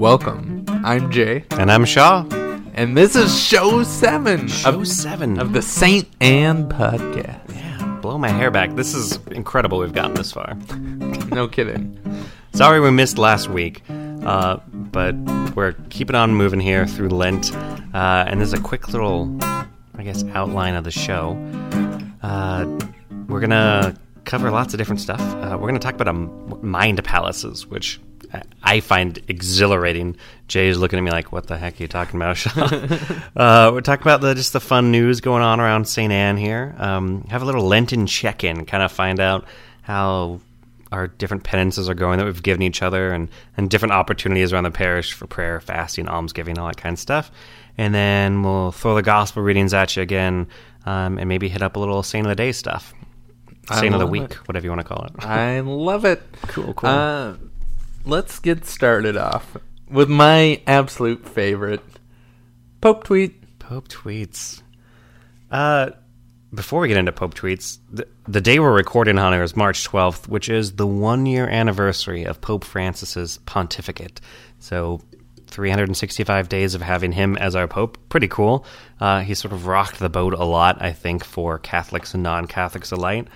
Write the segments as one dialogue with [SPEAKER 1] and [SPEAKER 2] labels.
[SPEAKER 1] Welcome. I'm Jay,
[SPEAKER 2] And I'm Shaw.
[SPEAKER 1] and this is show seven
[SPEAKER 2] Show
[SPEAKER 1] of,
[SPEAKER 2] seven.
[SPEAKER 1] of the Saint Anne podcast.
[SPEAKER 2] yeah, blow my hair back. This is incredible we've gotten this far.
[SPEAKER 1] No kidding.
[SPEAKER 2] Sorry we missed last week, uh, but we're keeping on moving here through Lent. Uh, and there's a quick little, I guess, outline of the show. Uh, we're going to cover lots of different stuff. Uh, we're going to talk about um, mind palaces, which I- find exhilarating. Jay is looking at me like, "What the heck are you talking about?" Shaw?" uh, we're talking about the, just the fun news going on around St. Anne here. Um, have a little Lenten check-in, kind of find out how our different penances are going that we've given each other, and and different opportunities around the parish for prayer, fasting, almsgiving, all that kind of stuff. And then we'll throw the gospel readings at you again, um, and maybe hit up a little Saint of the Day stuff, Saint of the Week,
[SPEAKER 1] it.
[SPEAKER 2] whatever you want to call it.
[SPEAKER 1] I love it.
[SPEAKER 2] Cool, cool.
[SPEAKER 1] Uh, let's get started off with my absolute favorite Pope tweet.
[SPEAKER 2] Pope tweets. Uh, before we get into Pope tweets, the, the day we're recording on is March 12th, which is the one year anniversary of Pope Francis's pontificate. So, 365 days of having him as our Pope. Pretty cool. Uh, he sort of rocked the boat a lot, I think, for Catholics and non Catholics alike.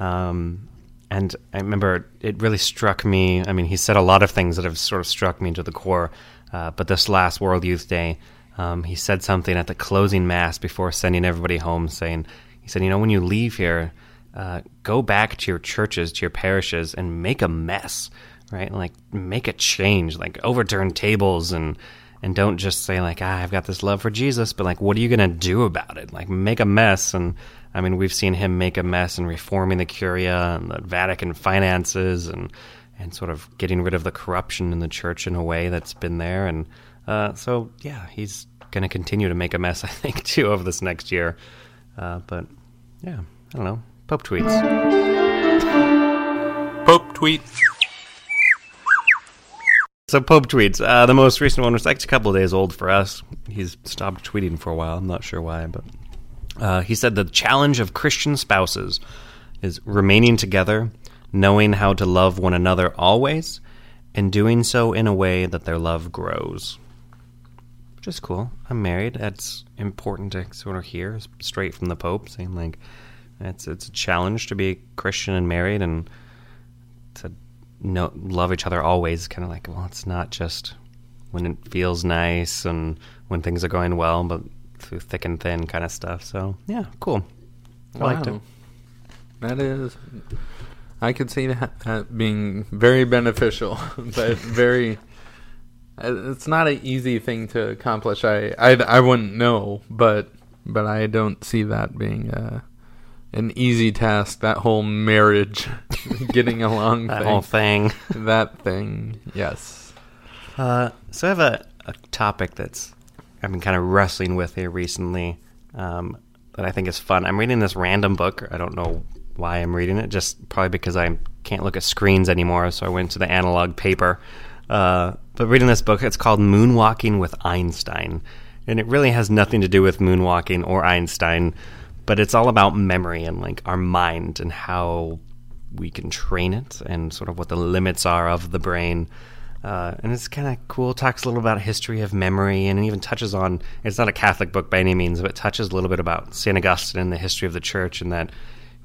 [SPEAKER 2] Um, and I remember it really struck me. I mean, he said a lot of things that have sort of struck me to the core. Uh, but this last World Youth Day, um, he said something at the closing mass before sending everybody home, saying, "He said, you know, when you leave here, uh, go back to your churches, to your parishes, and make a mess, right? Like make a change, like overturn tables and." And don't just say like, ah, I've got this love for Jesus, but like, what are you gonna do about it? Like, make a mess. And I mean, we've seen him make a mess in reforming the Curia and the Vatican finances, and and sort of getting rid of the corruption in the church in a way that's been there. And uh, so, yeah, he's going to continue to make a mess, I think, too, over this next year. Uh, but yeah, I don't know. Pope tweets.
[SPEAKER 1] Pope tweet.
[SPEAKER 2] So Pope tweets. Uh, the most recent one was like a couple of days old for us. He's stopped tweeting for a while. I'm not sure why, but uh, he said the challenge of Christian spouses is remaining together, knowing how to love one another always, and doing so in a way that their love grows. Which is cool. I'm married. That's important to sort of hear straight from the Pope, saying like it's it's a challenge to be Christian and married, and to know love each other always. Kind of like well, it's not just when it feels nice and when things are going well, but through thick and thin kind of stuff. So yeah, cool. I liked it.
[SPEAKER 1] That is. I could see that, being very beneficial, but very. uh, It's not an easy thing to accomplish. I, I, I wouldn't know, but but I don't see that being uh, an easy task. That whole marriage, getting along,
[SPEAKER 2] That
[SPEAKER 1] thing,
[SPEAKER 2] whole thing.
[SPEAKER 1] that thing, yes.
[SPEAKER 2] Uh, so I have a, a topic that's I've been kind of wrestling with here recently um, that I think is fun. I'm reading this random book. I don't know why I'm reading it, just probably because I can't look at screens anymore. So I went to the analog paper. Uh, but reading this book, it's called Moonwalking with Einstein. And it really has nothing to do with moonwalking or Einstein, but it's all about memory and like our mind and how we can train it and sort of what the limits are of the brain. Uh, and it's kind of cool. Talks a little about history of memory, and even touches on. It's not a Catholic book by any means, but touches a little bit about Saint Augustine and the history of the church, and that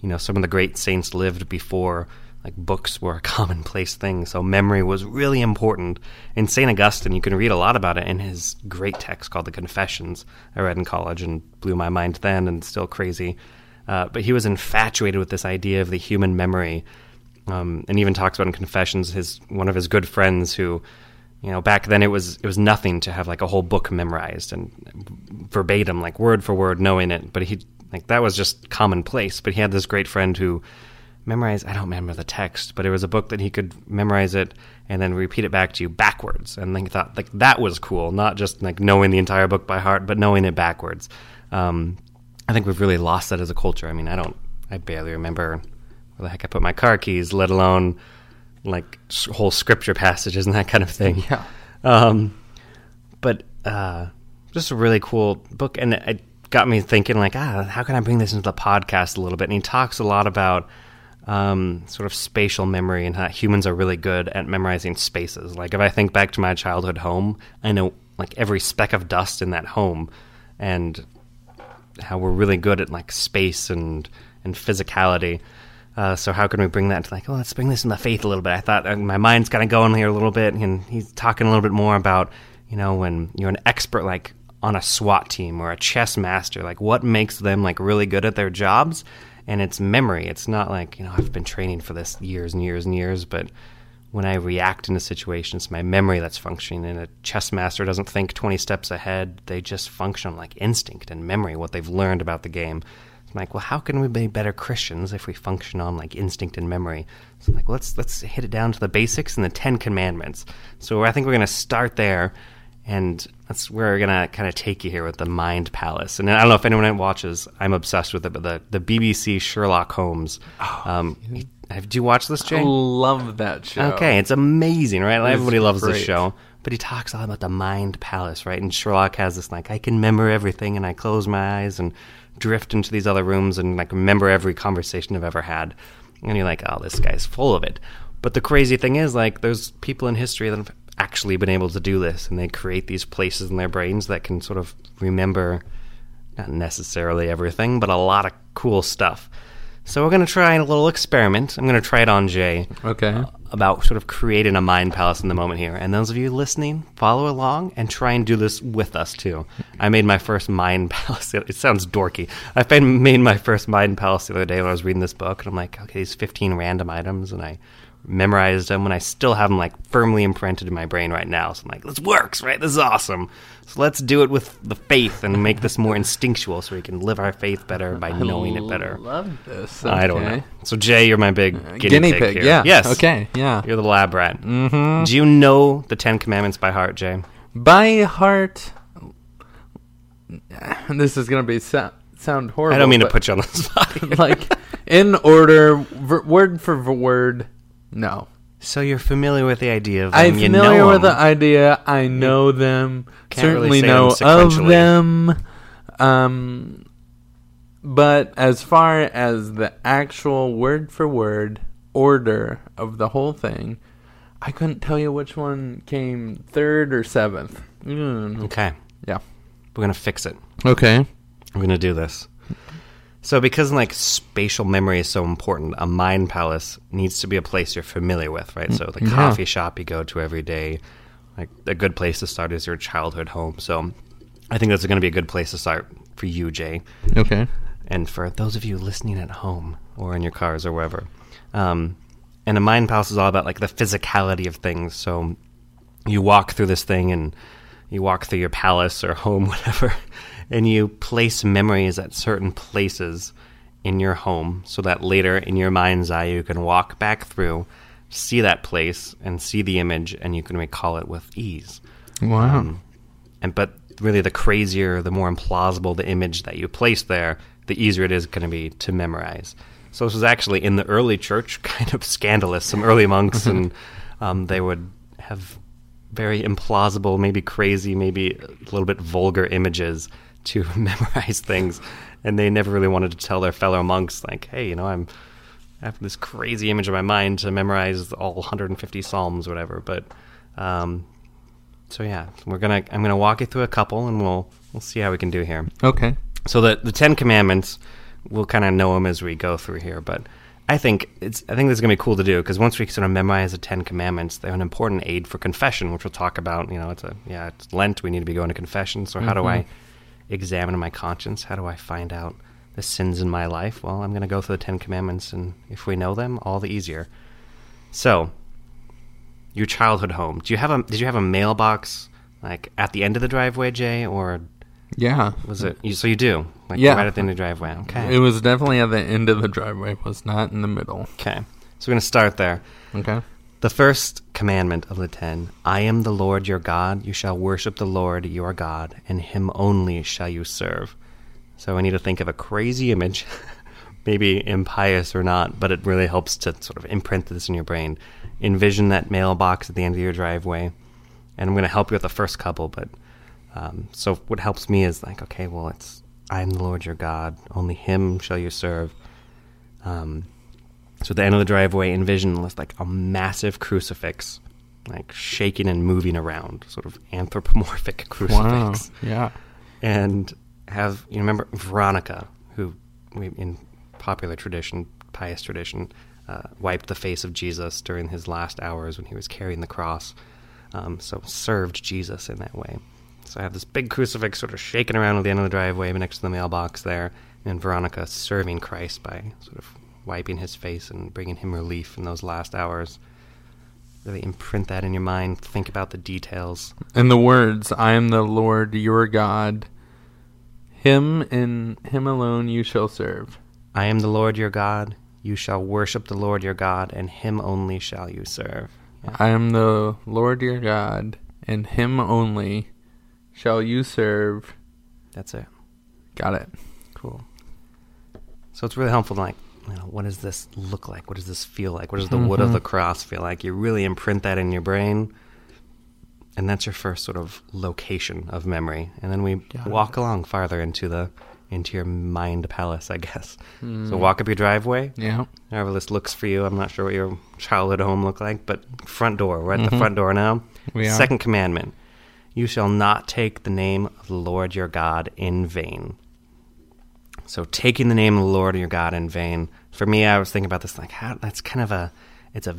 [SPEAKER 2] you know some of the great saints lived before like books were a commonplace thing. So memory was really important. In Saint Augustine, you can read a lot about it in his great text called the Confessions. I read in college and blew my mind then, and still crazy. Uh, but he was infatuated with this idea of the human memory um, and even talks about in Confessions his one of his good friends who, you know, back then it was it was nothing to have like a whole book memorized and verbatim, like word for word, knowing it. But he like that was just commonplace. But he had this great friend who memorized. I don't remember the text, but it was a book that he could memorize it and then repeat it back to you backwards. And then he thought like that was cool, not just like knowing the entire book by heart, but knowing it backwards. Um, I think we've really lost that as a culture. I mean, I don't, I barely remember where the heck I put my car keys, let alone like whole scripture passages and that kind of thing.
[SPEAKER 1] Yeah.
[SPEAKER 2] Um, but uh, just a really cool book, and it got me thinking, like, ah, how can I bring this into the podcast a little bit? And he talks a lot about um, sort of spatial memory and how humans are really good at memorizing spaces. Like if I think back to my childhood home, I know like every speck of dust in that home, and how we're really good at like space and and physicality. Uh, so how can we bring that to like, oh, let's bring this in the faith a little bit. I thought uh, my mind's kind of going here a little bit, and he's talking a little bit more about, you know, when you're an expert like on a SWAT team or a chess master, like what makes them like really good at their jobs, and it's memory. It's not like you know I've been training for this years and years and years, but when I react in a situation, it's my memory that's functioning. And a chess master doesn't think 20 steps ahead; they just function like instinct and memory, what they've learned about the game. Like, well, how can we be better Christians if we function on like instinct and memory? So I'm like, well, let's let's hit it down to the basics and the Ten Commandments. So I think we're going to start there, and that's where we're going to kind of take you here with the Mind Palace. And I don't know if anyone watches, I'm obsessed with it, but the the BBC Sherlock Holmes.
[SPEAKER 1] Oh,
[SPEAKER 2] um, do you watch this, Jay?
[SPEAKER 1] I love that show.
[SPEAKER 2] Okay, it's amazing, right? Everybody loves
[SPEAKER 1] great.
[SPEAKER 2] this show. But he talks all about the mind palace, right? And Sherlock has this like, I can remember everything, and I close my eyes and drift into these other rooms and like remember every conversation I've ever had. And you're like, oh, this guy's full of it. But the crazy thing is, like, there's people in history that have actually been able to do this, and they create these places in their brains that can sort of remember not necessarily everything, but a lot of cool stuff. So we're going to try a little experiment. I'm going to try it on Jay
[SPEAKER 1] Okay.
[SPEAKER 2] Uh, about sort of creating a mind palace in the moment here. And those of you listening, follow along and try and do this with us too. I made my first mind palace. It sounds dorky. I made my first mind palace the other day when I was reading this book, and I'm like, okay, these 15 random items, and I memorized them, and I still have them like firmly imprinted in my brain right now. So I'm like, this works, right? This is awesome. So let's do it with the faith and make this more instinctual, so we can live our faith better by knowing it better.
[SPEAKER 1] love this.
[SPEAKER 2] I don't know. So Jay, you're my big guinea,
[SPEAKER 1] Guinea
[SPEAKER 2] pig,
[SPEAKER 1] pig,
[SPEAKER 2] here.
[SPEAKER 1] yeah.
[SPEAKER 2] Yes.
[SPEAKER 1] Okay, yeah.
[SPEAKER 2] You're the lab rat. Mm-hmm. Do you know the Ten Commandments by heart, Jay?
[SPEAKER 1] By heart, this is gonna be so- sound horrible.
[SPEAKER 2] I don't mean to put you on the spot.
[SPEAKER 1] like in order, v- word for v- word. No,
[SPEAKER 2] so you're familiar with the idea of them.
[SPEAKER 1] I'm
[SPEAKER 2] you
[SPEAKER 1] familiar
[SPEAKER 2] know
[SPEAKER 1] with the idea. I know them.
[SPEAKER 2] Can't really
[SPEAKER 1] certainly
[SPEAKER 2] say
[SPEAKER 1] know
[SPEAKER 2] them
[SPEAKER 1] of
[SPEAKER 2] sequentially.
[SPEAKER 1] them. Um, but as far as the actual word for word order of the whole thing, I couldn't tell you which one came third or seventh. Mm,
[SPEAKER 2] Okay,
[SPEAKER 1] Yeah.
[SPEAKER 2] we're gonna fix it.
[SPEAKER 1] Okay.
[SPEAKER 2] We're gonna do this. So, because like spatial memory is so important, a mind palace needs to be a place you're familiar with, right? So, the
[SPEAKER 1] Yeah.
[SPEAKER 2] coffee shop you go to every day, like a good place to start is your childhood home. So, I think that's going to be a good place to start for you, Jay.
[SPEAKER 1] Okay.
[SPEAKER 2] and for those of you listening at home or in your cars or wherever. Um, and a mind palace is all about like the physicality of things. So you walk through this thing and you walk through your palace or home, whatever, and you place memories at certain places in your home so that later in your mind's eye you can walk back through, see that place, and see the image, and you can recall it with ease.
[SPEAKER 1] Wow.
[SPEAKER 2] Um, and but really, the crazier, the more implausible the image that you place there, the easier it is going to be to memorize. So this was actually in the early church kind of scandalous. Some early monks, and um, they would have very implausible, maybe crazy, maybe a little bit vulgar images to memorize things, and they never really wanted to tell their fellow monks, like, "Hey, you know, I'm." I have this crazy image in my mind to memorize all 150 psalms, or whatever. But um, so yeah, we're gonna I'm gonna walk you through a couple, and we'll we'll see how we can do here.
[SPEAKER 1] okay.
[SPEAKER 2] So the the Ten Commandments, we'll kind of know them as we go through here, but I think it's I think this is gonna be cool to do because once we sort of memorize the Ten Commandments, they're an important aid for confession, which we'll talk about. You know, it's a yeah, it's Lent. We need to be going to confession. So how do I examine my conscience? How do I find out the sins in my life? Well, I'm gonna go through the Ten Commandments, and if we know them, all the easier. So, your childhood home. Do you have a did you have a mailbox like at the end of the driveway, Jay, or
[SPEAKER 1] Yeah.
[SPEAKER 2] was it? You, so you do, like
[SPEAKER 1] Yeah.
[SPEAKER 2] right at the end of the driveway. Okay.
[SPEAKER 1] It was definitely at the end of the driveway. It was not in the middle.
[SPEAKER 2] okay. So we're gonna start there.
[SPEAKER 1] Okay.
[SPEAKER 2] The first commandment of the ten: I am the Lord your God. You shall worship the Lord your God, and Him only shall you serve. So I need to think of a crazy image, maybe impious or not, but it really helps to sort of imprint this in your brain. Envision that mailbox at the end of your driveway, and I'm going to help you with the first couple. But um, so what helps me is like, okay, well, it's I'm the Lord your God. Only Him shall you serve. Um, So at the end of the driveway, envision was like a massive crucifix, like shaking and moving around, sort of anthropomorphic crucifix.
[SPEAKER 1] Wow. Yeah.
[SPEAKER 2] And have you remember Veronica, who we, in popular tradition, pious tradition, uh, wiped the face of Jesus during his last hours when he was carrying the cross. Um, so served Jesus in that way. So I have this big crucifix sort of shaking around at the end of the driveway next to the mailbox there, and Veronica serving Christ by sort of wiping his face and bringing him relief in those last hours. Really imprint that in your mind. Think about the details.
[SPEAKER 1] And the words, I am the Lord your God. Him and him alone you shall serve.
[SPEAKER 2] I am the Lord your God. You shall worship the Lord your God, and him only shall you serve. Yeah.
[SPEAKER 1] I am the Lord your God, and him only shall you serve.
[SPEAKER 2] That's it.
[SPEAKER 1] Got it.
[SPEAKER 2] Cool. So it's really helpful to like, you know, what does this look like? What does this feel like? What does the wood of the mm-hmm. cross feel like? You really imprint that in your brain, and that's your first sort of location of memory. And then we
[SPEAKER 1] Got
[SPEAKER 2] walk along farther into the into your mind palace, I guess. So mm. walk up your driveway.
[SPEAKER 1] Yeah.
[SPEAKER 2] However this looks for you, I'm not sure what your childhood home looked like, but front door. We're at the mm-hmm. front door now.
[SPEAKER 1] We are.
[SPEAKER 2] Second commandment: You shall not take the name of the Lord your God in vain. So taking the name of the Lord your God in vain. For me, I was thinking about this like how that's kind of a it's a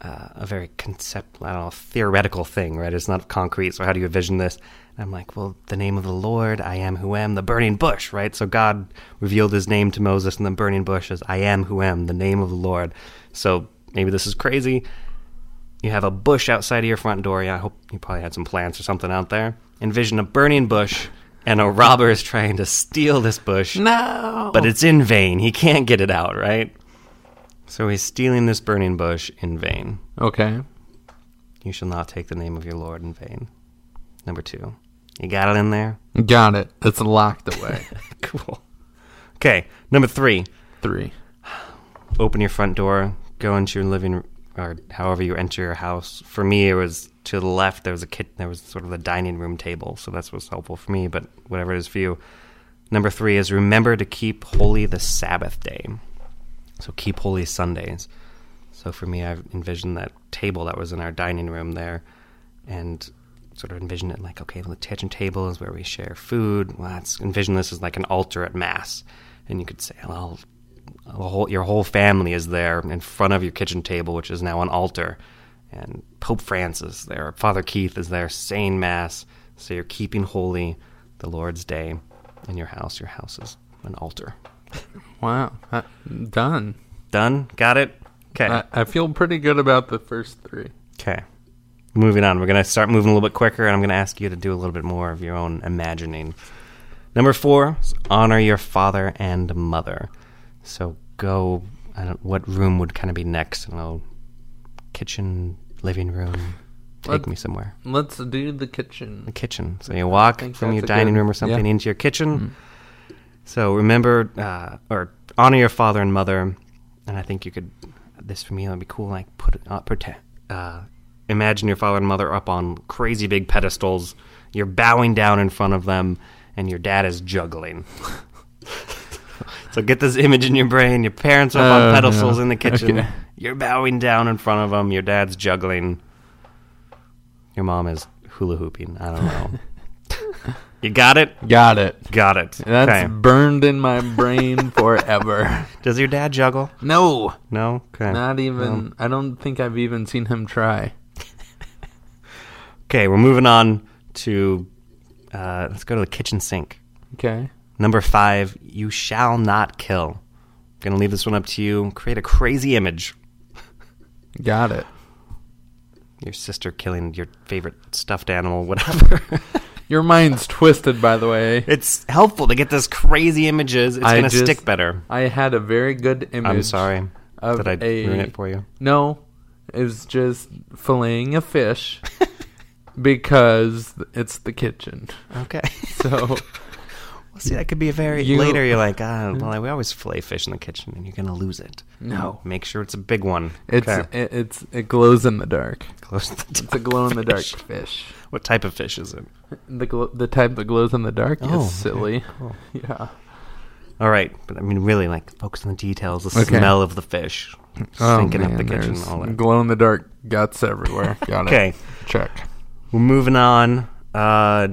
[SPEAKER 2] uh, a very concept I don't know theoretical thing, right? It's not concrete. So how do you envision this? And I'm like, well, the name of the Lord, I am who am, the burning bush, right? So God revealed His name to Moses in the burning bush as I am who am, the name of the Lord. So maybe this is crazy. You have a bush outside of your front door. Yeah, I hope you probably had some plants or something out there. Envision a burning bush, and a robber is trying to steal this bush
[SPEAKER 1] No.
[SPEAKER 2] but it's in vain. He can't get it out, right? So he's stealing this burning bush in vain.
[SPEAKER 1] okay.
[SPEAKER 2] You shall not take the name of your Lord in vain. Number two. You got it in there?
[SPEAKER 1] Got it. It's locked away.
[SPEAKER 2] cool. Okay, number three.
[SPEAKER 1] Three.
[SPEAKER 2] Open your front door, go into your living or however you enter your house. For me, it was to the left. There was a kit. There was sort of the dining room table, so that's what's helpful for me. But whatever it is for you. Number three is remember to keep holy the Sabbath day. So keep holy Sundays. So for me, I've envisioned that table that was in our dining room there, and sort of envision it like, okay, the kitchen table is where we share food. Well, let's envision this as like an altar at mass, and you could say, well, whole, your whole family is there in front of your kitchen table, which is now an altar, and Pope Francis there, Father Keith is there saying mass. So you're keeping holy the Lord's day in your house. Your house is an altar.
[SPEAKER 1] Wow. Uh, done.
[SPEAKER 2] Done? Got it? Okay.
[SPEAKER 1] I, I feel pretty good about the first three.
[SPEAKER 2] Okay. Moving on. We're going to start moving a little bit quicker, and I'm going to ask you to do a little bit more of your own imagining. Number four, honor your father and mother. So go, I don't, what room would kind of be next? I don't know, kitchen, living room. Take
[SPEAKER 1] Let-
[SPEAKER 2] me somewhere.
[SPEAKER 1] Let's do the kitchen.
[SPEAKER 2] The kitchen. So you walk from your dining
[SPEAKER 1] good-
[SPEAKER 2] room or something
[SPEAKER 1] yeah.
[SPEAKER 2] into your kitchen. So remember, uh, or honor your father and mother. And I think you could, this for me would be cool. Like put, uh, protect, uh, imagine your father and mother up on crazy big pedestals. You're bowing down in front of them, and your dad is juggling. so get this image in your brain. Your parents are up
[SPEAKER 1] Oh,
[SPEAKER 2] on pedestals in the kitchen.
[SPEAKER 1] Okay.
[SPEAKER 2] You're bowing down in front of them. Your dad's juggling. Your mom is hula hooping. I don't know. you got it?
[SPEAKER 1] Got it.
[SPEAKER 2] Got it.
[SPEAKER 1] That's
[SPEAKER 2] okay.
[SPEAKER 1] burned in my brain forever.
[SPEAKER 2] Does your dad juggle?
[SPEAKER 1] No.
[SPEAKER 2] No? Okay.
[SPEAKER 1] Not even.
[SPEAKER 2] Well,
[SPEAKER 1] I don't think I've even seen him try.
[SPEAKER 2] okay, we're moving on to. Uh, let's go to the kitchen sink.
[SPEAKER 1] Okay.
[SPEAKER 2] Number five, you shall not kill. Gonna leave this one up to you. Create a crazy image.
[SPEAKER 1] Got it.
[SPEAKER 2] Your sister killing your favorite stuffed animal, whatever.
[SPEAKER 1] Your mind's twisted, by the way.
[SPEAKER 2] it's helpful to get those crazy images. It's
[SPEAKER 1] I
[SPEAKER 2] gonna
[SPEAKER 1] just-
[SPEAKER 2] stick better.
[SPEAKER 1] I had a very good image.
[SPEAKER 2] I'm sorry. Did I
[SPEAKER 1] a-
[SPEAKER 2] ruin it for you?
[SPEAKER 1] No, it was just filleting a fish because it's the kitchen.
[SPEAKER 2] Okay.
[SPEAKER 1] So
[SPEAKER 2] Well, see, that could be a very
[SPEAKER 1] You-
[SPEAKER 2] later. You're like, ah, well, we always fillet fish in the kitchen, and you're gonna lose it.
[SPEAKER 1] no,
[SPEAKER 2] Make sure it's a big one.
[SPEAKER 1] it's
[SPEAKER 2] Okay.
[SPEAKER 1] it, it's it glows in the dark.
[SPEAKER 2] Close the
[SPEAKER 1] It's a glow in the dark
[SPEAKER 2] fish.
[SPEAKER 1] fish.
[SPEAKER 2] What type of fish is it?
[SPEAKER 1] The glo- the type that glows in the dark
[SPEAKER 2] Oh,
[SPEAKER 1] is silly.
[SPEAKER 2] cool.
[SPEAKER 1] Yeah.
[SPEAKER 2] All right, but I mean, really, like focus on the details, the
[SPEAKER 1] Okay.
[SPEAKER 2] smell of the fish, sinking up the kitchen, all that.
[SPEAKER 1] glow in the dark guts everywhere. Got
[SPEAKER 2] Okay,
[SPEAKER 1] it. Check.
[SPEAKER 2] we're moving on. Uh,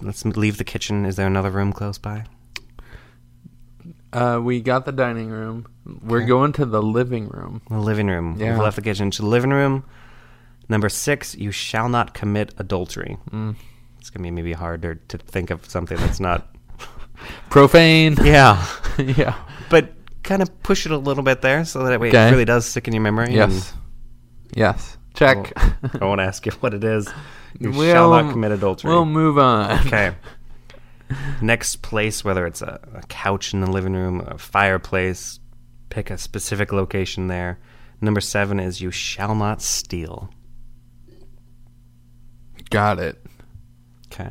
[SPEAKER 2] let's leave the kitchen. Is there another room close by?
[SPEAKER 1] Uh, we got the dining room. We're
[SPEAKER 2] Okay.
[SPEAKER 1] going to the living room.
[SPEAKER 2] The living room.
[SPEAKER 1] Yeah.
[SPEAKER 2] We've left the kitchen to the living room. Number six, you shall not commit adultery.
[SPEAKER 1] Mm.
[SPEAKER 2] It's gonna be maybe harder to think of something that's not.
[SPEAKER 1] Profane.
[SPEAKER 2] yeah,
[SPEAKER 1] yeah.
[SPEAKER 2] but kind of push it a little bit there so that way
[SPEAKER 1] Okay.
[SPEAKER 2] it really does stick in your memory.
[SPEAKER 1] Yes. Yes. Check.
[SPEAKER 2] and I won't ask you what it is. You
[SPEAKER 1] We'll-
[SPEAKER 2] shall not commit adultery.
[SPEAKER 1] We'll move on.
[SPEAKER 2] Okay. Next place, whether it's a, a couch in the living room, a fireplace, pick a specific location there. Number seven is you shall not steal.
[SPEAKER 1] Got it.
[SPEAKER 2] Okay.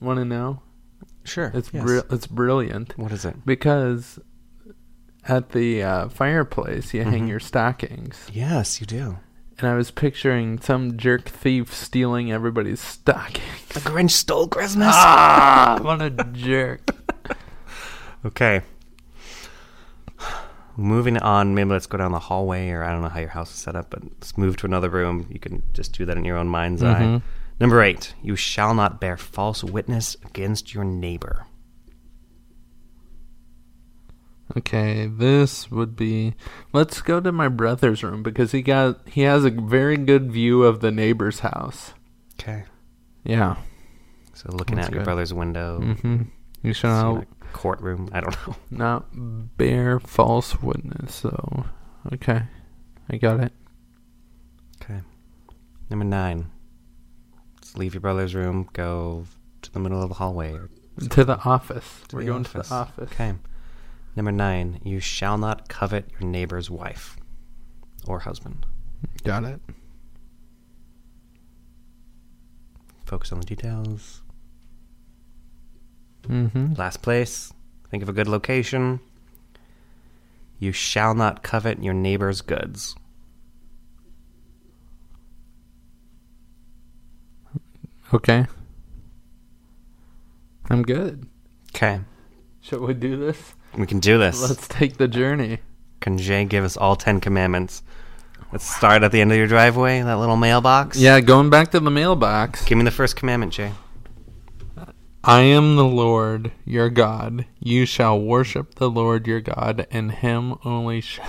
[SPEAKER 1] Want to know?
[SPEAKER 2] Sure.
[SPEAKER 1] It's
[SPEAKER 2] yes.
[SPEAKER 1] bri- it's brilliant
[SPEAKER 2] What is it?
[SPEAKER 1] because at the uh, fireplace you hang
[SPEAKER 2] Mhm.
[SPEAKER 1] your stockings,
[SPEAKER 2] Yes, you do.
[SPEAKER 1] And I was picturing some jerk thief stealing everybody's stockings.
[SPEAKER 2] The Grinch stole Christmas.
[SPEAKER 1] ah, what a jerk!
[SPEAKER 2] Okay. Moving on, maybe let's go down the hallway, or I don't know how your house is set up, but let's move to another room. You can just do that in your own mind's eye.
[SPEAKER 1] Mhm.
[SPEAKER 2] Number eight, you shall not bear false witness against your neighbor.
[SPEAKER 1] Okay, this would be. Let's go to my brother's room because he got he has a very good view of the neighbor's house.
[SPEAKER 2] Okay.
[SPEAKER 1] Yeah.
[SPEAKER 2] So looking
[SPEAKER 1] That's
[SPEAKER 2] out your brother's window,
[SPEAKER 1] Mm-hmm. You shall
[SPEAKER 2] a courtroom. I don't know.
[SPEAKER 1] not bear false witness. So, okay, I got it.
[SPEAKER 2] Okay. Number nine, let's leave your brother's room, go to the middle of the hallway.
[SPEAKER 1] To the office.
[SPEAKER 2] to
[SPEAKER 1] We're
[SPEAKER 2] the
[SPEAKER 1] going to the office.
[SPEAKER 2] Okay. Number nine, you shall not covet your neighbor's wife or husband.
[SPEAKER 1] Got it.
[SPEAKER 2] Focus on the details.
[SPEAKER 1] Mm-hmm.
[SPEAKER 2] Last place, think of a good location. You shall not covet your neighbor's goods.
[SPEAKER 1] Okay. I'm good.
[SPEAKER 2] Okay.
[SPEAKER 1] Should we do this?
[SPEAKER 2] We can do this.
[SPEAKER 1] Let's take the journey.
[SPEAKER 2] Can Jay give us all Ten Commandments? Let's start at the end of your driveway, that little mailbox.
[SPEAKER 1] Yeah, going back to the mailbox.
[SPEAKER 2] Give me the first commandment, Jay.
[SPEAKER 1] I am the Lord your God. You shall worship the Lord your God, and him only sh-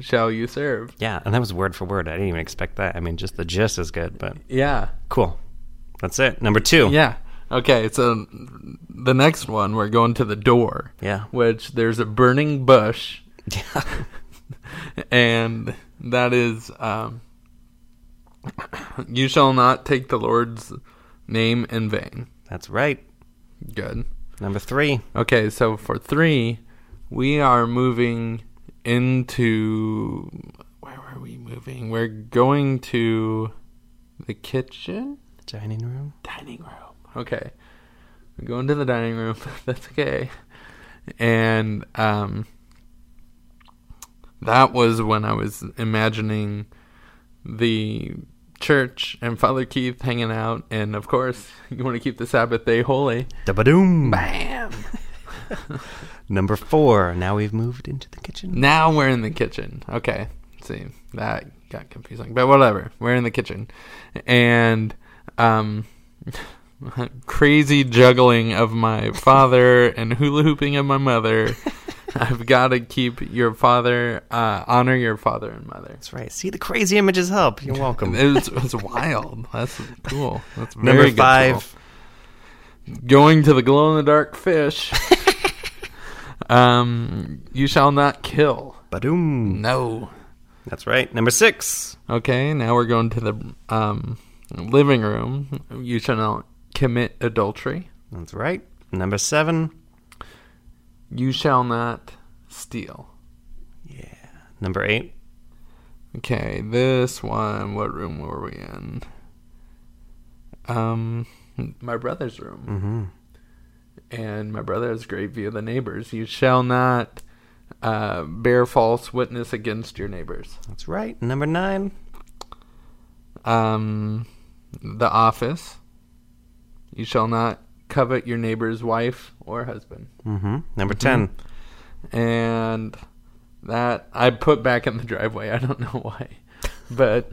[SPEAKER 1] shall you serve.
[SPEAKER 2] Yeah, and that was word for word. I didn't even expect that. I mean, just the gist is good, but
[SPEAKER 1] Yeah.
[SPEAKER 2] cool. That's it. Number two.
[SPEAKER 1] Yeah. Okay, so the next one, we're going to the door,
[SPEAKER 2] Yeah.
[SPEAKER 1] which there's a burning bush,
[SPEAKER 2] Yeah.
[SPEAKER 1] and that is, um, you shall not take the Lord's name in vain.
[SPEAKER 2] That's right.
[SPEAKER 1] Good.
[SPEAKER 2] Number three.
[SPEAKER 1] Okay, so for three, we are moving into. Where were we moving? We're going to the kitchen?
[SPEAKER 2] Dining room.
[SPEAKER 1] Dining room. Okay. We're going to the dining room. That's okay. And um, that was when I was imagining the church and Father Keith hanging out. And of course, you want to keep the Sabbath day holy.
[SPEAKER 2] Da-ba-doom.
[SPEAKER 1] Bam!
[SPEAKER 2] Number four. Now we've moved into the kitchen.
[SPEAKER 1] Now we're in the kitchen. Okay. See, that got confusing. But whatever. We're in the kitchen. And um crazy juggling of my father and hula hooping of my mother. I've got to keep your father uh honor your father and mother.
[SPEAKER 2] That's right. See, the crazy images help. You're welcome.
[SPEAKER 1] It was, wild. That's cool. That's very
[SPEAKER 2] Number five.
[SPEAKER 1] tool. Going to the glow in the dark fish. um, you shall not kill.
[SPEAKER 2] Ba-doom.
[SPEAKER 1] No.
[SPEAKER 2] That's right. Number six.
[SPEAKER 1] Okay, now we're going to the um, living room. You shall not commit adultery.
[SPEAKER 2] That's right. Number seven.
[SPEAKER 1] You shall not steal.
[SPEAKER 2] Yeah. Number eight.
[SPEAKER 1] Okay, this one. What room were we in? Um, my brother's room,
[SPEAKER 2] Mm-hmm.
[SPEAKER 1] and my brother has great view of the neighbors. You shall not uh, bear false witness against your neighbors.
[SPEAKER 2] That's right. Number nine.
[SPEAKER 1] Um, the office. You shall not covet your neighbor's wife or husband.
[SPEAKER 2] Mm-hmm. Number 10.
[SPEAKER 1] And that I put back in the driveway. I don't know why. But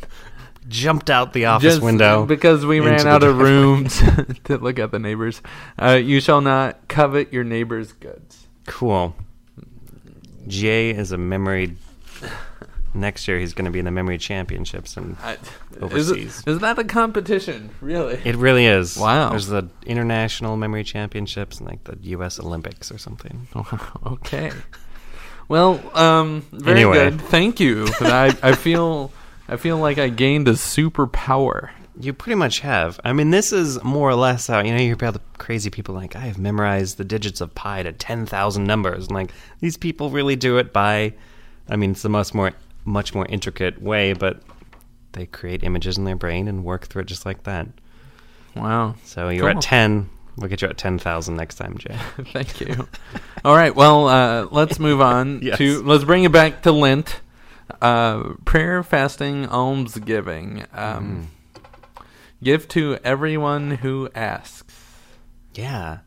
[SPEAKER 2] Jumped out the office
[SPEAKER 1] just
[SPEAKER 2] window.
[SPEAKER 1] because we ran out of rooms to look at the neighbors. Uh, you shall not covet your neighbor's goods.
[SPEAKER 2] Cool. Jay is a memory. Next year, he's going to be in the memory championships, and
[SPEAKER 1] I, is, it,
[SPEAKER 2] Overseas.
[SPEAKER 1] is that a competition? Really?
[SPEAKER 2] it really is.
[SPEAKER 1] Wow.
[SPEAKER 2] There's the international memory championships and like the U.S. Olympics or something.
[SPEAKER 1] okay. Well, um, very
[SPEAKER 2] Anyway.
[SPEAKER 1] good. Thank you. But I, I feel, I feel like I gained a superpower.
[SPEAKER 2] You pretty much have. I mean, this is more or less how you know you hear about the crazy people like I have memorized the digits of pi to ten thousand numbers, and like these people really do it by. I mean, it's the most more much more intricate way, but they create images in their brain and work through it just like that.
[SPEAKER 1] Wow.
[SPEAKER 2] So you're
[SPEAKER 1] Cool.
[SPEAKER 2] at ten. We'll get you at ten thousand next time, Jay.
[SPEAKER 1] Thank you. All right. Well, uh, let's move on
[SPEAKER 2] Yes.
[SPEAKER 1] to. Let's bring it back to Lent. Uh, prayer, fasting, almsgiving. Um, Give to everyone who asks.
[SPEAKER 2] Yeah.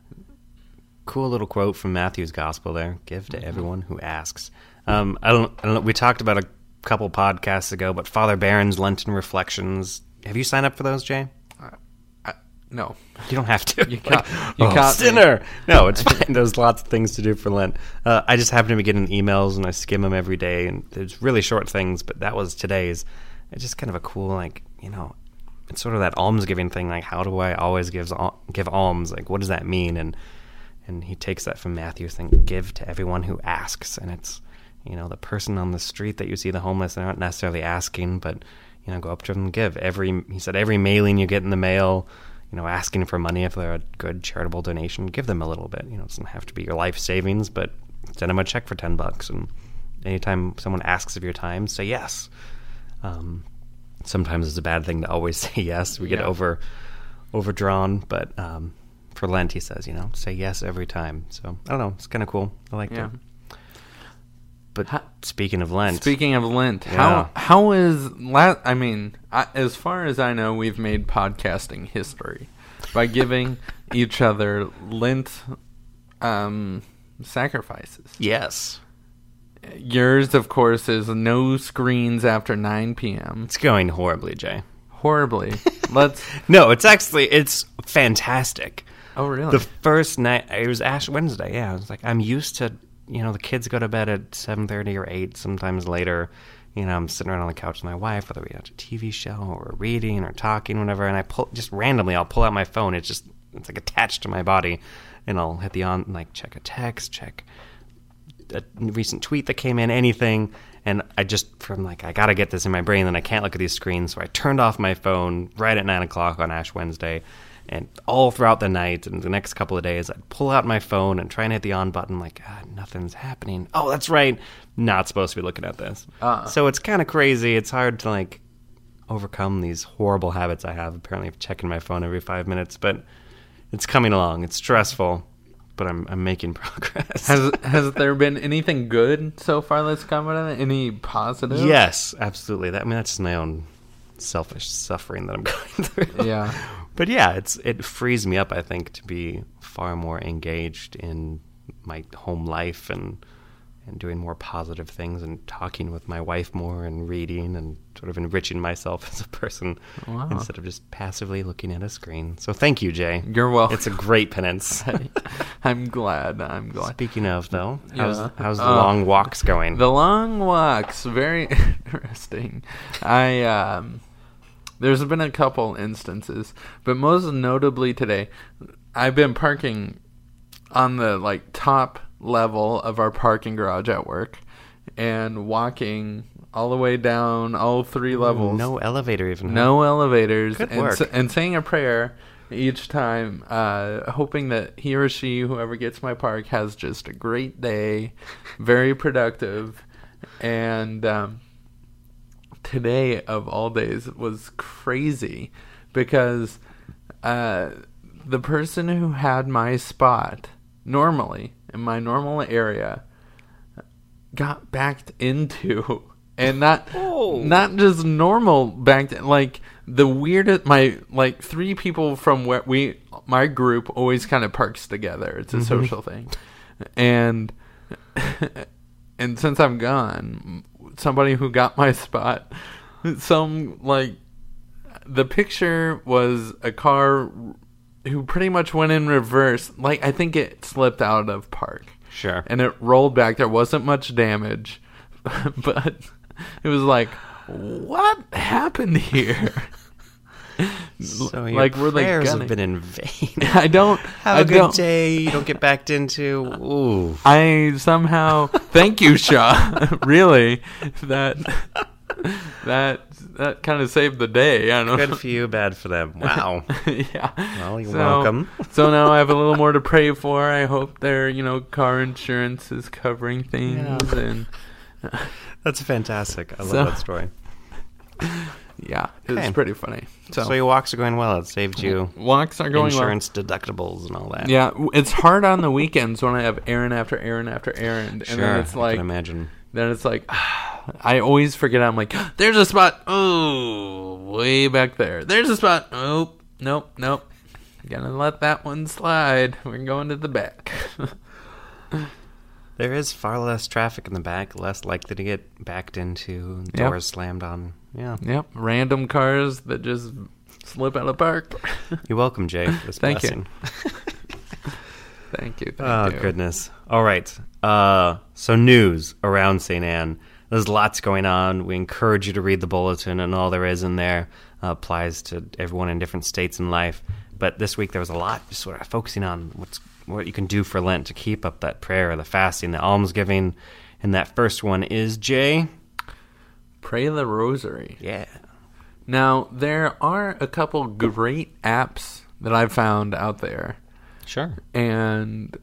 [SPEAKER 2] Cool little quote from Matthew's gospel there. Give to everyone who asks. Um, I don't, I don't know. We talked about a couple podcasts ago, but Father Barron's Lenten Reflections. Have you signed up for those, Jay?
[SPEAKER 1] I, no.
[SPEAKER 2] You don't have to.
[SPEAKER 1] You caught- you
[SPEAKER 2] oh,
[SPEAKER 1] me.
[SPEAKER 2] sinner. No, it's fine. There's lots of things to do for Lent. Uh, I just happen to be getting emails and I skim them every day, and there's really short things. But that was today's. It's just kind of a cool, like you know, it's sort of that almsgiving thing. Like, how do I always give give alms? Like, what does that mean? And and he takes that from Matthew's thing: give to everyone who asks. And it's you know the person on the street that you see, the homeless, they're not necessarily asking, but you know, go up to them and give. Every he said every mailing you get in the mail, you know, asking for money if they're a good charitable donation, give them a little bit. You know, it doesn't have to be your life savings, but send them a check for ten bucks. And anytime someone asks of your time, say yes. Um, sometimes it's a bad thing to always say yes. We get
[SPEAKER 1] Yeah.
[SPEAKER 2] over overdrawn, but um, for Lent, he says, you know, say yes every time. So I don't know, it's kind of cool. I like
[SPEAKER 1] Yeah.
[SPEAKER 2] it. But
[SPEAKER 1] Ha-
[SPEAKER 2] speaking of Lent,
[SPEAKER 1] Speaking of Lent,
[SPEAKER 2] Yeah.
[SPEAKER 1] how how is la- I mean, I, as far as I know, we've made podcasting history by giving each other Lent um, sacrifices.
[SPEAKER 2] yes,
[SPEAKER 1] Yours, of course, is no screens after 9 p.m.
[SPEAKER 2] it's going horribly, Jay.
[SPEAKER 1] Horribly. Let's.
[SPEAKER 2] No, it's actually it's fantastic.
[SPEAKER 1] Oh, really?
[SPEAKER 2] The first night it was Ash Wednesday. Yeah, I was like, I'm used to you know the kids go to bed at seven thirty or eight, sometimes later. You know, I'm sitting around on the couch with my wife, whether we watch a TV show or reading or talking, whatever. And I pull just randomly, I'll pull out my phone. It's just it's like attached to my body, and I'll hit the on like check a text, check a recent tweet that came in, anything, and I just from like I gotta get this in my brain, then I can't look at these screens, so I turned off my phone right at nine o'clock on Ash Wednesday, and all throughout the night and the next couple of days, I'd pull out my phone and try and hit the on button, like God, nothing's happening. Oh, that's right, not supposed to be looking at this.
[SPEAKER 1] Uh-uh.
[SPEAKER 2] So it's kind of crazy. It's hard to like overcome these horrible habits I have. Apparently, of checking my phone every five minutes, but it's coming along. It's stressful, but I'm I'm making progress.
[SPEAKER 1] has has there been anything good so far that's come out of it? Any positive?
[SPEAKER 2] Yes, absolutely. That I mean that's just my own selfish suffering that I'm going through.
[SPEAKER 1] Yeah.
[SPEAKER 2] But yeah, it's it frees me up I think to be far more engaged in my home life and and doing more positive things and talking with my wife more and reading and sort of enriching myself as a person
[SPEAKER 1] Wow.
[SPEAKER 2] instead of just passively looking at a screen. So thank you, Jay.
[SPEAKER 1] You're welcome.
[SPEAKER 2] It's a great penance.
[SPEAKER 1] I'm glad. I'm glad.
[SPEAKER 2] Speaking of though, how's how's the
[SPEAKER 1] Uh,
[SPEAKER 2] long walks going?
[SPEAKER 1] The long walks, very interesting. I um, there's been a couple instances, but most notably today, I've been parking on the like top level of our parking garage at work, and walking all the way down all three levels.
[SPEAKER 2] no elevator even. huh?
[SPEAKER 1] No elevators.
[SPEAKER 2] Good
[SPEAKER 1] and,
[SPEAKER 2] work.
[SPEAKER 1] s- and saying a prayer each time, uh, hoping that he or she, whoever gets my park, has just a great day, very productive. And um, today, of all days, was crazy because uh, the person who had my spot normally in my normal area got backed into and not
[SPEAKER 2] Oh.
[SPEAKER 1] not just normal backed like the weirdest my like three people from where we my group always kind of parks together. It's a social thing, and and since I'm gone, somebody who got my spot, some like the picture was a car who pretty much went in reverse. Like I think it slipped out of park
[SPEAKER 2] Sure.
[SPEAKER 1] and it rolled back. There wasn't much damage, but it was like, what happened here?
[SPEAKER 2] So your
[SPEAKER 1] like, were they
[SPEAKER 2] prayers
[SPEAKER 1] gunning?
[SPEAKER 2] have been in vain.
[SPEAKER 1] I don't.
[SPEAKER 2] Have
[SPEAKER 1] I
[SPEAKER 2] a good
[SPEAKER 1] don't,
[SPEAKER 2] day. You don't get backed into. Ooh.
[SPEAKER 1] I somehow thank you, Shaw. really, that that that kind of saved the day. I don't know.
[SPEAKER 2] Good for you, bad for them. Wow.
[SPEAKER 1] yeah.
[SPEAKER 2] Well, you're
[SPEAKER 1] So-
[SPEAKER 2] welcome.
[SPEAKER 1] so now I have a little more to pray for. I hope their, you know, car insurance is covering things,
[SPEAKER 2] Yeah.
[SPEAKER 1] and
[SPEAKER 2] That's fantastic. I love
[SPEAKER 1] So-
[SPEAKER 2] that story.
[SPEAKER 1] Yeah,
[SPEAKER 2] Okay.
[SPEAKER 1] it's pretty funny. So,
[SPEAKER 2] So, your walks are going well. It saved you
[SPEAKER 1] walks are going well.
[SPEAKER 2] insurance deductibles and all that.
[SPEAKER 1] Yeah, w- it's hard on the weekends when I have errand after errand after errand, and
[SPEAKER 2] Sure.
[SPEAKER 1] then it's
[SPEAKER 2] I
[SPEAKER 1] like,
[SPEAKER 2] can imagine.
[SPEAKER 1] then it's like, I always forget. I'm like, there's a spot. Oh, way back there. There's a spot. Nope, nope, nope. Gonna let that one slide. We're going to the back.
[SPEAKER 2] There is far less traffic in the back, less likely to get backed into,
[SPEAKER 1] Yep.
[SPEAKER 2] doors slammed on. Yeah.
[SPEAKER 1] yep, random cars that just slip out of park.
[SPEAKER 2] You're welcome, Jay,
[SPEAKER 1] Thank you. Thank you. Thank
[SPEAKER 2] Oh
[SPEAKER 1] you.
[SPEAKER 2] goodness! All right. Uh, so news around St. Anne. There's lots going on. We encourage you to read the bulletin, and all there is in there uh, applies to everyone in different states in life. But this week there was a lot just sort of focusing on what's what you can do for Lent to keep up that prayer, the fasting, the almsgiving. And that first one is Jay.
[SPEAKER 1] Pray the Rosary.
[SPEAKER 2] Yeah.
[SPEAKER 1] Now there are a couple great apps that I've found out there.
[SPEAKER 2] Sure.
[SPEAKER 1] and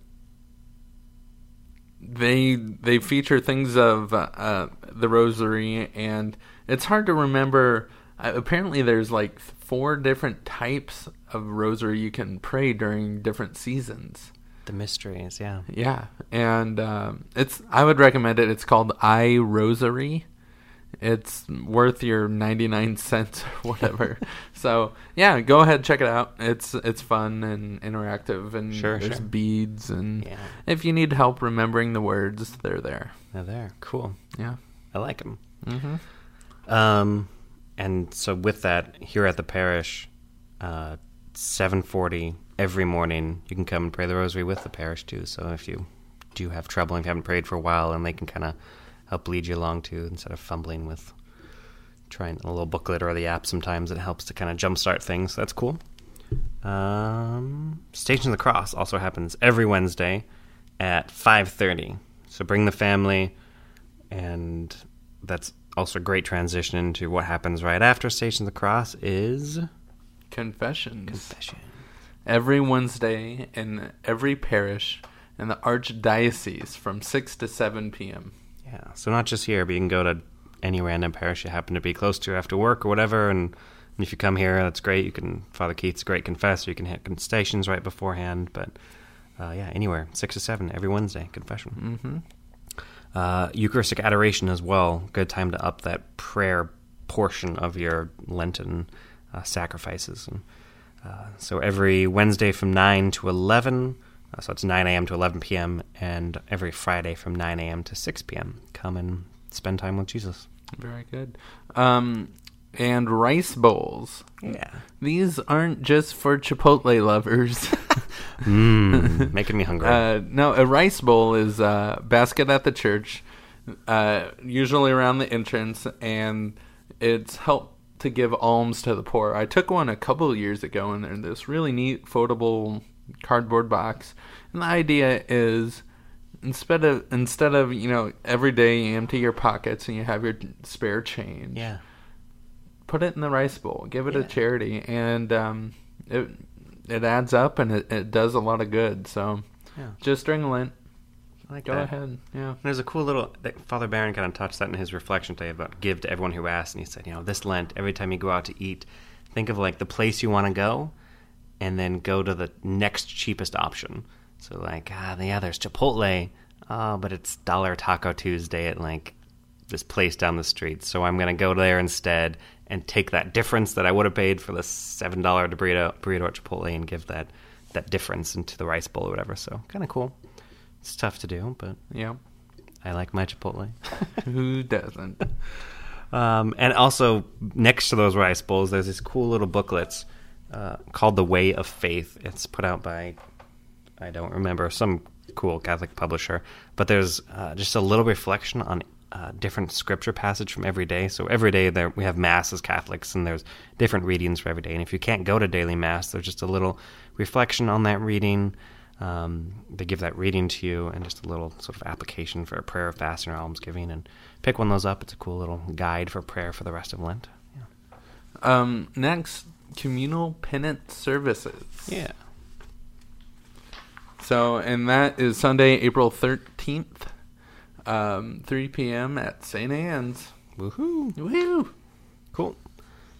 [SPEAKER 1] they they feature things of uh, uh, the rosary and it's hard to remember uh, apparently there's like four different types of rosary you can pray during different seasons
[SPEAKER 2] The mysteries. Yeah.
[SPEAKER 1] yeah and um, it's i would recommend it it's called i rosary it's worth your 99 cents or whatever so yeah go ahead check it out it's it's fun and interactive and
[SPEAKER 2] Sure,
[SPEAKER 1] there's
[SPEAKER 2] sure.
[SPEAKER 1] beads and
[SPEAKER 2] Yeah.
[SPEAKER 1] if you need help remembering the words they're there
[SPEAKER 2] They're there. Cool.
[SPEAKER 1] yeah
[SPEAKER 2] I like them.
[SPEAKER 1] Mm-hmm.
[SPEAKER 2] Um, and so with that, here at the parish, uh, seven forty every morning, you can come and pray the rosary with the parish too. So if you do have trouble and if you haven't prayed for a while, and they can kind of help lead you along too, instead of fumbling with trying a little booklet or the app. Sometimes it helps to kind of jumpstart things. That's cool. Um, Station of the Cross also happens every Wednesday at five thirty. So bring the family and that's also a great transition into what happens right after Station of the Cross is
[SPEAKER 1] confessions
[SPEAKER 2] confession.
[SPEAKER 1] every wednesday in every parish in the archdiocese from 6 to 7 p.m
[SPEAKER 2] Yeah, so not just here, but you can go to any random parish you happen to be close to after work or whatever. And if you come here, that's great. You can Father Keith's a great confessor. You can hit stations right beforehand. But uh, yeah, anywhere six to seven every Wednesday confession.
[SPEAKER 1] hmm
[SPEAKER 2] Uh, Eucharistic adoration as well. Good time to up that prayer portion of your Lenten uh, sacrifices. And, uh, so every Wednesday from 9 to 11, uh, so it's 9 a.m. to 11 p.m., and every Friday from 9 a.m. to 6 p.m. Come and spend time with Jesus.
[SPEAKER 1] Very good. Um, and rice bowls.
[SPEAKER 2] Yeah.
[SPEAKER 1] These aren't just for Chipotle lovers.
[SPEAKER 2] Mmm, making me hungry.
[SPEAKER 1] uh, no, a rice bowl is a basket at the church, uh, usually around the entrance, and it's helped to give alms to the poor. I took one a couple of years ago, and they're this really neat foldable cardboard box. And the idea is instead of instead of you know every day you empty your pockets and you have your spare change
[SPEAKER 2] yeah.
[SPEAKER 1] put it in the rice bowl give it a
[SPEAKER 2] Yeah.
[SPEAKER 1] charity and um, it it adds up and it, it does a lot of good so
[SPEAKER 2] Yeah.
[SPEAKER 1] just during lent
[SPEAKER 2] I like
[SPEAKER 1] go
[SPEAKER 2] that.
[SPEAKER 1] ahead yeah
[SPEAKER 2] There's a cool little that Father Barron kind of touched that in his reflection today about give to everyone who asks, and he said, you know, this Lent, every time you go out to eat, think of like the place you want to go, and then go to the next cheapest option. So like, ah, yeah, there's Chipotle, oh, but it's Dollar Taco Tuesday at like this place down the street, so I'm gonna go there instead and take that difference that I would have paid for the seven dollar burrito burrito at Chipotle and give that that difference into the rice bowl or whatever. So kind of cool. It's tough to do, but
[SPEAKER 1] Yeah.
[SPEAKER 2] I like my Chipotle.
[SPEAKER 1] Who doesn't?
[SPEAKER 2] Um, and also next to those rice bowls, there's these cool little booklets uh, called "The Way of Faith." It's put out by I don't remember some cool Catholic publisher, but there's uh, just a little reflection on uh, different scripture passage from every day. So every day there we have mass as Catholics, and there's different readings for every day. And if you can't go to daily mass, there's just a little reflection on that reading. Um, they give that reading to you, and just a little sort of application for a prayer, of fasting, or almsgiving. And pick one of those up. It's a cool little guide for prayer for the rest of Lent.
[SPEAKER 1] Um, next, communal penance services.
[SPEAKER 2] Yeah.
[SPEAKER 1] So, and that is Sunday, April 13th, um, 3 p.m. at St. Anne's.
[SPEAKER 2] Woohoo!
[SPEAKER 1] Woo!
[SPEAKER 2] Cool.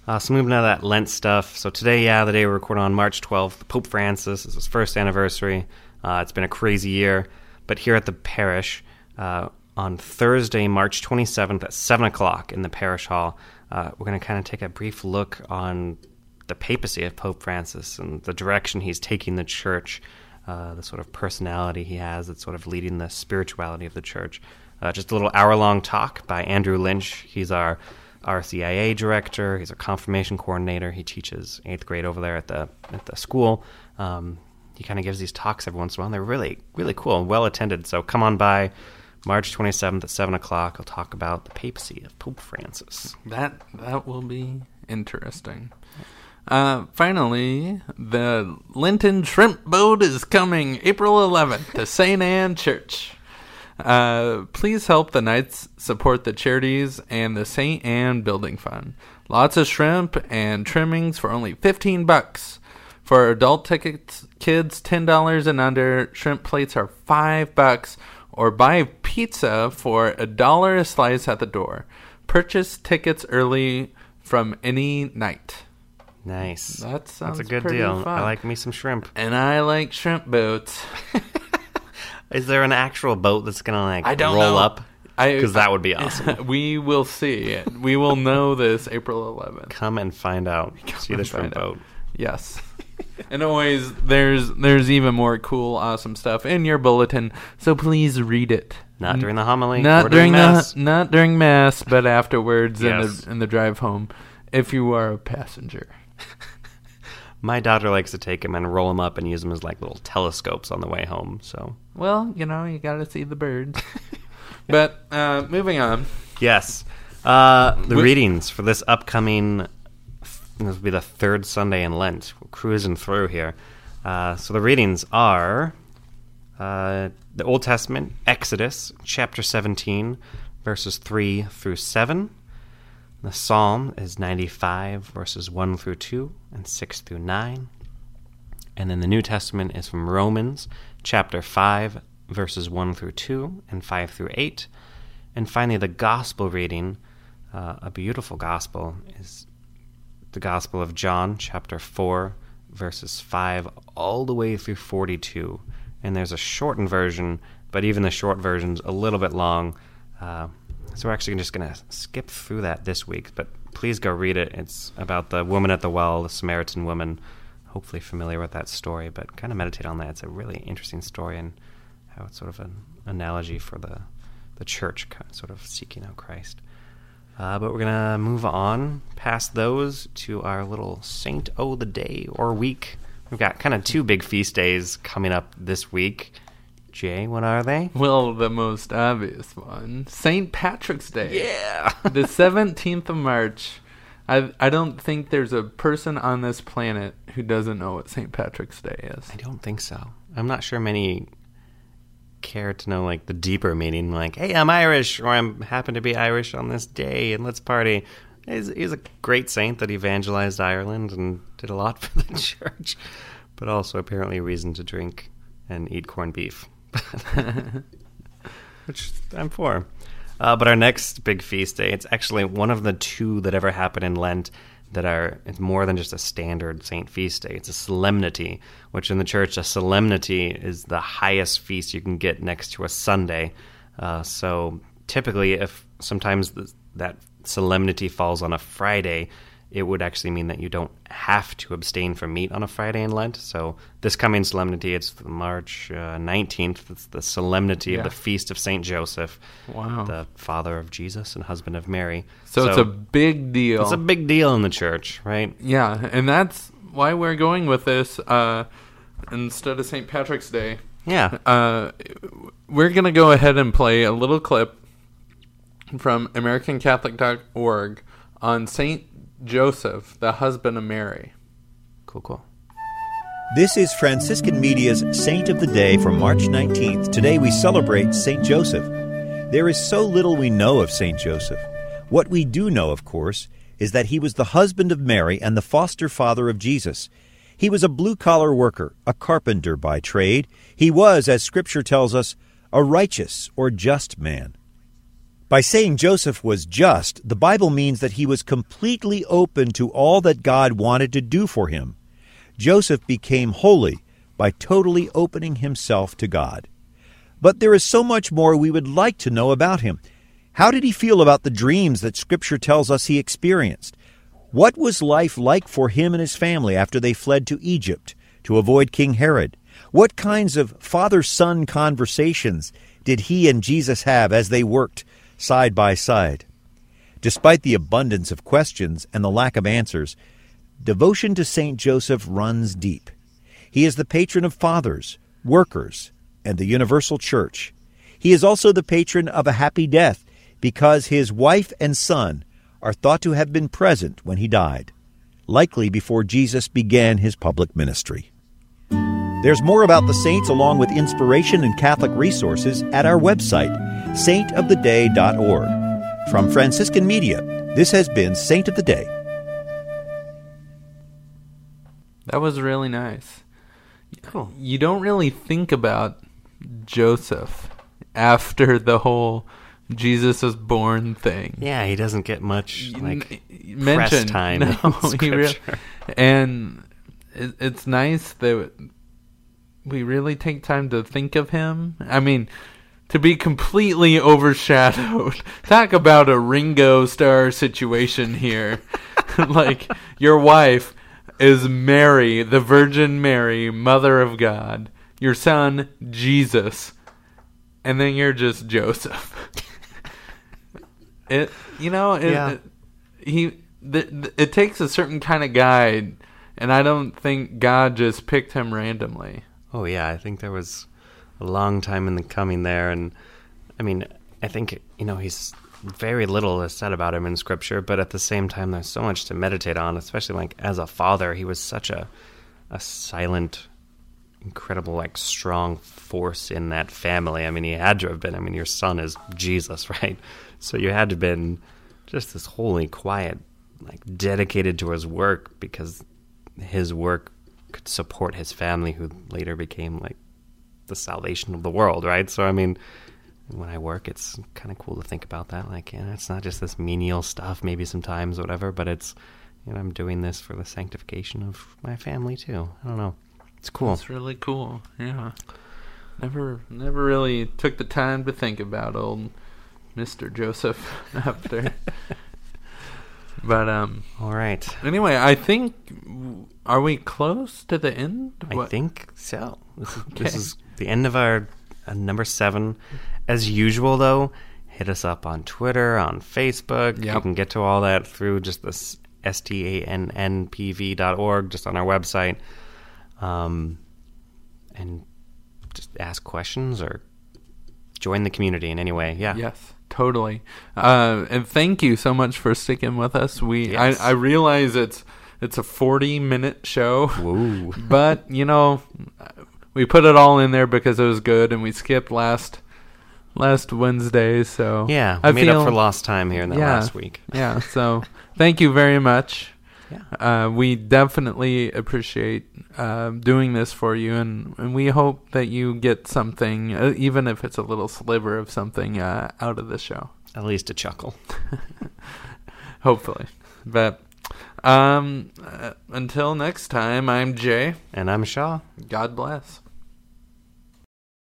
[SPEAKER 2] Uh, so moving on to that Lent stuff. So today, yeah, the day we're recording on March 12th, Pope Francis is his first anniversary. Uh, it's been a crazy year, but here at the parish, uh, on Thursday, March 27th at 7 o'clock in the parish hall, uh, we're going to kind of take a brief look on the papacy of Pope Francis and the direction he's taking the church, uh, the sort of personality he has that's sort of leading the spirituality of the church. Uh, just a little hour long talk by Andrew Lynch. He's our RCIA director. He's a confirmation coordinator. He teaches eighth grade over there at the at the school. Um, he kind of gives these talks every once in a while. And they're really really cool and well attended. So come on by March 27th at seven o'clock. I'll talk about the papacy of Pope Francis.
[SPEAKER 1] That that will be interesting. Uh, finally, the Lenten Shrimp Boat is coming April 11th to St. Anne Church. Uh, please help the Knights support the charities and the St. Anne Building Fund. Lots of shrimp and trimmings for only 15 bucks. For adult tickets, kids $10 and under, shrimp plates are 5 bucks or buy pizza for a dollar a slice at the door. Purchase tickets early from any Knight.
[SPEAKER 2] Nice.
[SPEAKER 1] That sounds
[SPEAKER 2] That's a good deal.
[SPEAKER 1] fun.
[SPEAKER 2] I like me some shrimp.
[SPEAKER 1] And I like shrimp boats.
[SPEAKER 2] Is there an actual boat that's gonna like
[SPEAKER 1] I don't
[SPEAKER 2] roll
[SPEAKER 1] know.
[SPEAKER 2] up? Because that would be awesome.
[SPEAKER 1] we will see. We will know this April 11th.
[SPEAKER 2] Come and find out. See the shrimp
[SPEAKER 1] find out.
[SPEAKER 2] boat.
[SPEAKER 1] Yes. and always there's there's even more cool awesome stuff in your bulletin, so please read it.
[SPEAKER 2] Not during the homily.
[SPEAKER 1] Not
[SPEAKER 2] or
[SPEAKER 1] during
[SPEAKER 2] mass.
[SPEAKER 1] the not during mass, but afterwards in the in the drive home if you are a passenger.
[SPEAKER 2] My daughter likes to take them and roll them up and use them as like little telescopes on the way home. So
[SPEAKER 1] Well, you know, you got to see the birds. but uh, moving on.
[SPEAKER 2] yes, uh, the
[SPEAKER 1] Wh-
[SPEAKER 2] readings for this upcoming. This will be the third Sunday in Lent. We're cruising through here. Uh, so the readings are uh, the Old Testament, Exodus chapter 17, verses 3 through 7. The Psalm is 95, verses 1 through 2 and 6 through 9. And then the New Testament is from Romans chapter 5, verses 1 through 2 and 5 through 8. And finally, the gospel reading, uh, a beautiful gospel, is the Gospel of John, chapter 4, verses 5 all the way through 42. And there's a shortened version, but even the short version's a little bit long. Uh, so we're actually just going to skip through that this week, but please go read it. It's about the woman at the well, the Samaritan woman. Hopefully familiar with that story, but kind of meditate on that. It's a really interesting story and how it's sort of an analogy for the the church sort of seeking out Christ. Uh, but we're gonna move on past those to our little Saint O the day or week. We've got kind of two big feast days coming up this week. Jay, what are they?
[SPEAKER 1] Well, the most obvious one, St. Patrick's Day.
[SPEAKER 2] Yeah.
[SPEAKER 1] the 17th of March. I I don't think there's a person on this planet who doesn't know what St. Patrick's Day is.
[SPEAKER 2] I don't think so. I'm not sure many care to know like the deeper meaning, like, hey, I'm Irish, or I'm happen to be Irish on this day, and let's party. He's, he's a great saint that evangelized Ireland and did a lot for the church, but also apparently a reason to drink and eat corned beef, which I'm for. Uh, but our next big feast day, it's actually one of the two that ever happen in Lent that are it's more than just a standard saint feast day. It's a solemnity, which in the church a solemnity is the highest feast you can get next to a Sunday. Uh, so typically, if sometimes th- that solemnity falls on a Friday, it would actually mean that you don't have to abstain from meat on a Friday in Lent. So this coming solemnity, it's March uh, nineteenth. it's the solemnity
[SPEAKER 1] Yeah.
[SPEAKER 2] of the feast of Saint Joseph,
[SPEAKER 1] Wow.
[SPEAKER 2] the father of Jesus and husband of Mary.
[SPEAKER 1] so, it's a big deal.
[SPEAKER 2] it's a big deal in the church, right?
[SPEAKER 1] yeah, and that's why we're going with this uh, instead of St. Patrick's Day.
[SPEAKER 2] Yeah.
[SPEAKER 1] Uh, we're going to go ahead and play a little clip from AmericanCatholic.org on St. Joseph, the husband of Mary.
[SPEAKER 2] Cool, cool.
[SPEAKER 3] This is Franciscan Media's Saint of the Day for March 19th. Today we celebrate Saint Joseph. There is so little we know of Saint Joseph. What we do know, of course, is that he was the husband of Mary and the foster father of Jesus. He was a blue collar worker, a carpenter by trade. He was, as Scripture tells us, a righteous or just man. By saying Joseph was just, the Bible means that he was completely open to all that God wanted to do for him. Joseph became holy by totally opening himself to God. But there is so much more we would like to know about him. How did he feel about the dreams that Scripture tells us he experienced? What was life like for him and his family after they fled to Egypt to avoid King Herod? What kinds of father son conversations did he and Jesus have as they worked side by side? Despite the abundance of questions and the lack of answers, devotion to St. Joseph runs deep. He is the patron of fathers, workers, and the universal church. He is also the patron of a happy death because his wife and son are thought to have been present when he died, likely before Jesus began his public ministry. There's more about the saints along with inspiration and Catholic resources at our website, saintoftheday.org. From Franciscan Media, this has been Saint of the Day.
[SPEAKER 1] That was really nice.
[SPEAKER 2] Cool.
[SPEAKER 1] You don't really think about Joseph after the whole Jesus was born thing.
[SPEAKER 2] Yeah, he doesn't get much like
[SPEAKER 1] N- mentioned
[SPEAKER 2] time
[SPEAKER 1] No,
[SPEAKER 2] in
[SPEAKER 1] he really, and it, it's nice that we really take time to think of him. I mean, to be completely overshadowed. Talk about a Ringo Starr situation here. like your wife is Mary, the Virgin Mary, Mother of God. Your son Jesus, and then you're just Joseph. it, you know, it,
[SPEAKER 2] Yeah.
[SPEAKER 1] it- he. Th- th- it takes a certain kind of guy, and I don't think God just picked him randomly.
[SPEAKER 2] Oh yeah, I think there was a long time in the coming there, and I mean, I think you know he's very little is said about him in Scripture, but at the same time, there's so much to meditate on. Especially like as a father, he was such a a silent, incredible, like strong force in that family. I mean, he had to have been. I mean, your son is Jesus, right? So you had to have been just this holy, quiet, like dedicated to his work because his work could support his family, who later became like the salvation of the world, right? So, I mean, when I work, it's kind of cool to think about that. Like, you know, it's not just this menial stuff, maybe sometimes, whatever, but it's, you know, I'm doing this for the sanctification of my family too. I don't know. It's cool.
[SPEAKER 1] It's really cool. Yeah. Never never really took the time to think about old Mr. Joseph after. But um
[SPEAKER 2] All right.
[SPEAKER 1] anyway, I think are we close to the end?
[SPEAKER 2] I think so. This is, this is the end of our uh, number seven. As usual, though, hit us up on Twitter, on Facebook. You can get to all that through just this org, just on our website. Um, and just ask questions or join the community in any way. Yeah.
[SPEAKER 1] Yes, totally. Uh, and thank you so much for sticking with us. We
[SPEAKER 2] Yes.
[SPEAKER 1] I, I realize it's it's a forty minute show,
[SPEAKER 2] Woo.
[SPEAKER 1] but you know we put it all in there because it was good, and we skipped last last Wednesday. So
[SPEAKER 2] Yeah, we
[SPEAKER 1] I
[SPEAKER 2] made
[SPEAKER 1] feel,
[SPEAKER 2] up for lost time here in the
[SPEAKER 1] Yeah.
[SPEAKER 2] last week.
[SPEAKER 1] Yeah, so thank you very much.
[SPEAKER 2] Yeah.
[SPEAKER 1] Uh, we definitely appreciate uh, doing this for you, and, and we hope that you get something, uh, even if it's a little sliver of something, uh, out of this show.
[SPEAKER 2] At least a chuckle.
[SPEAKER 1] Hopefully. But um, uh, until next time, I'm Jay.
[SPEAKER 2] And I'm Shaw.
[SPEAKER 1] God bless.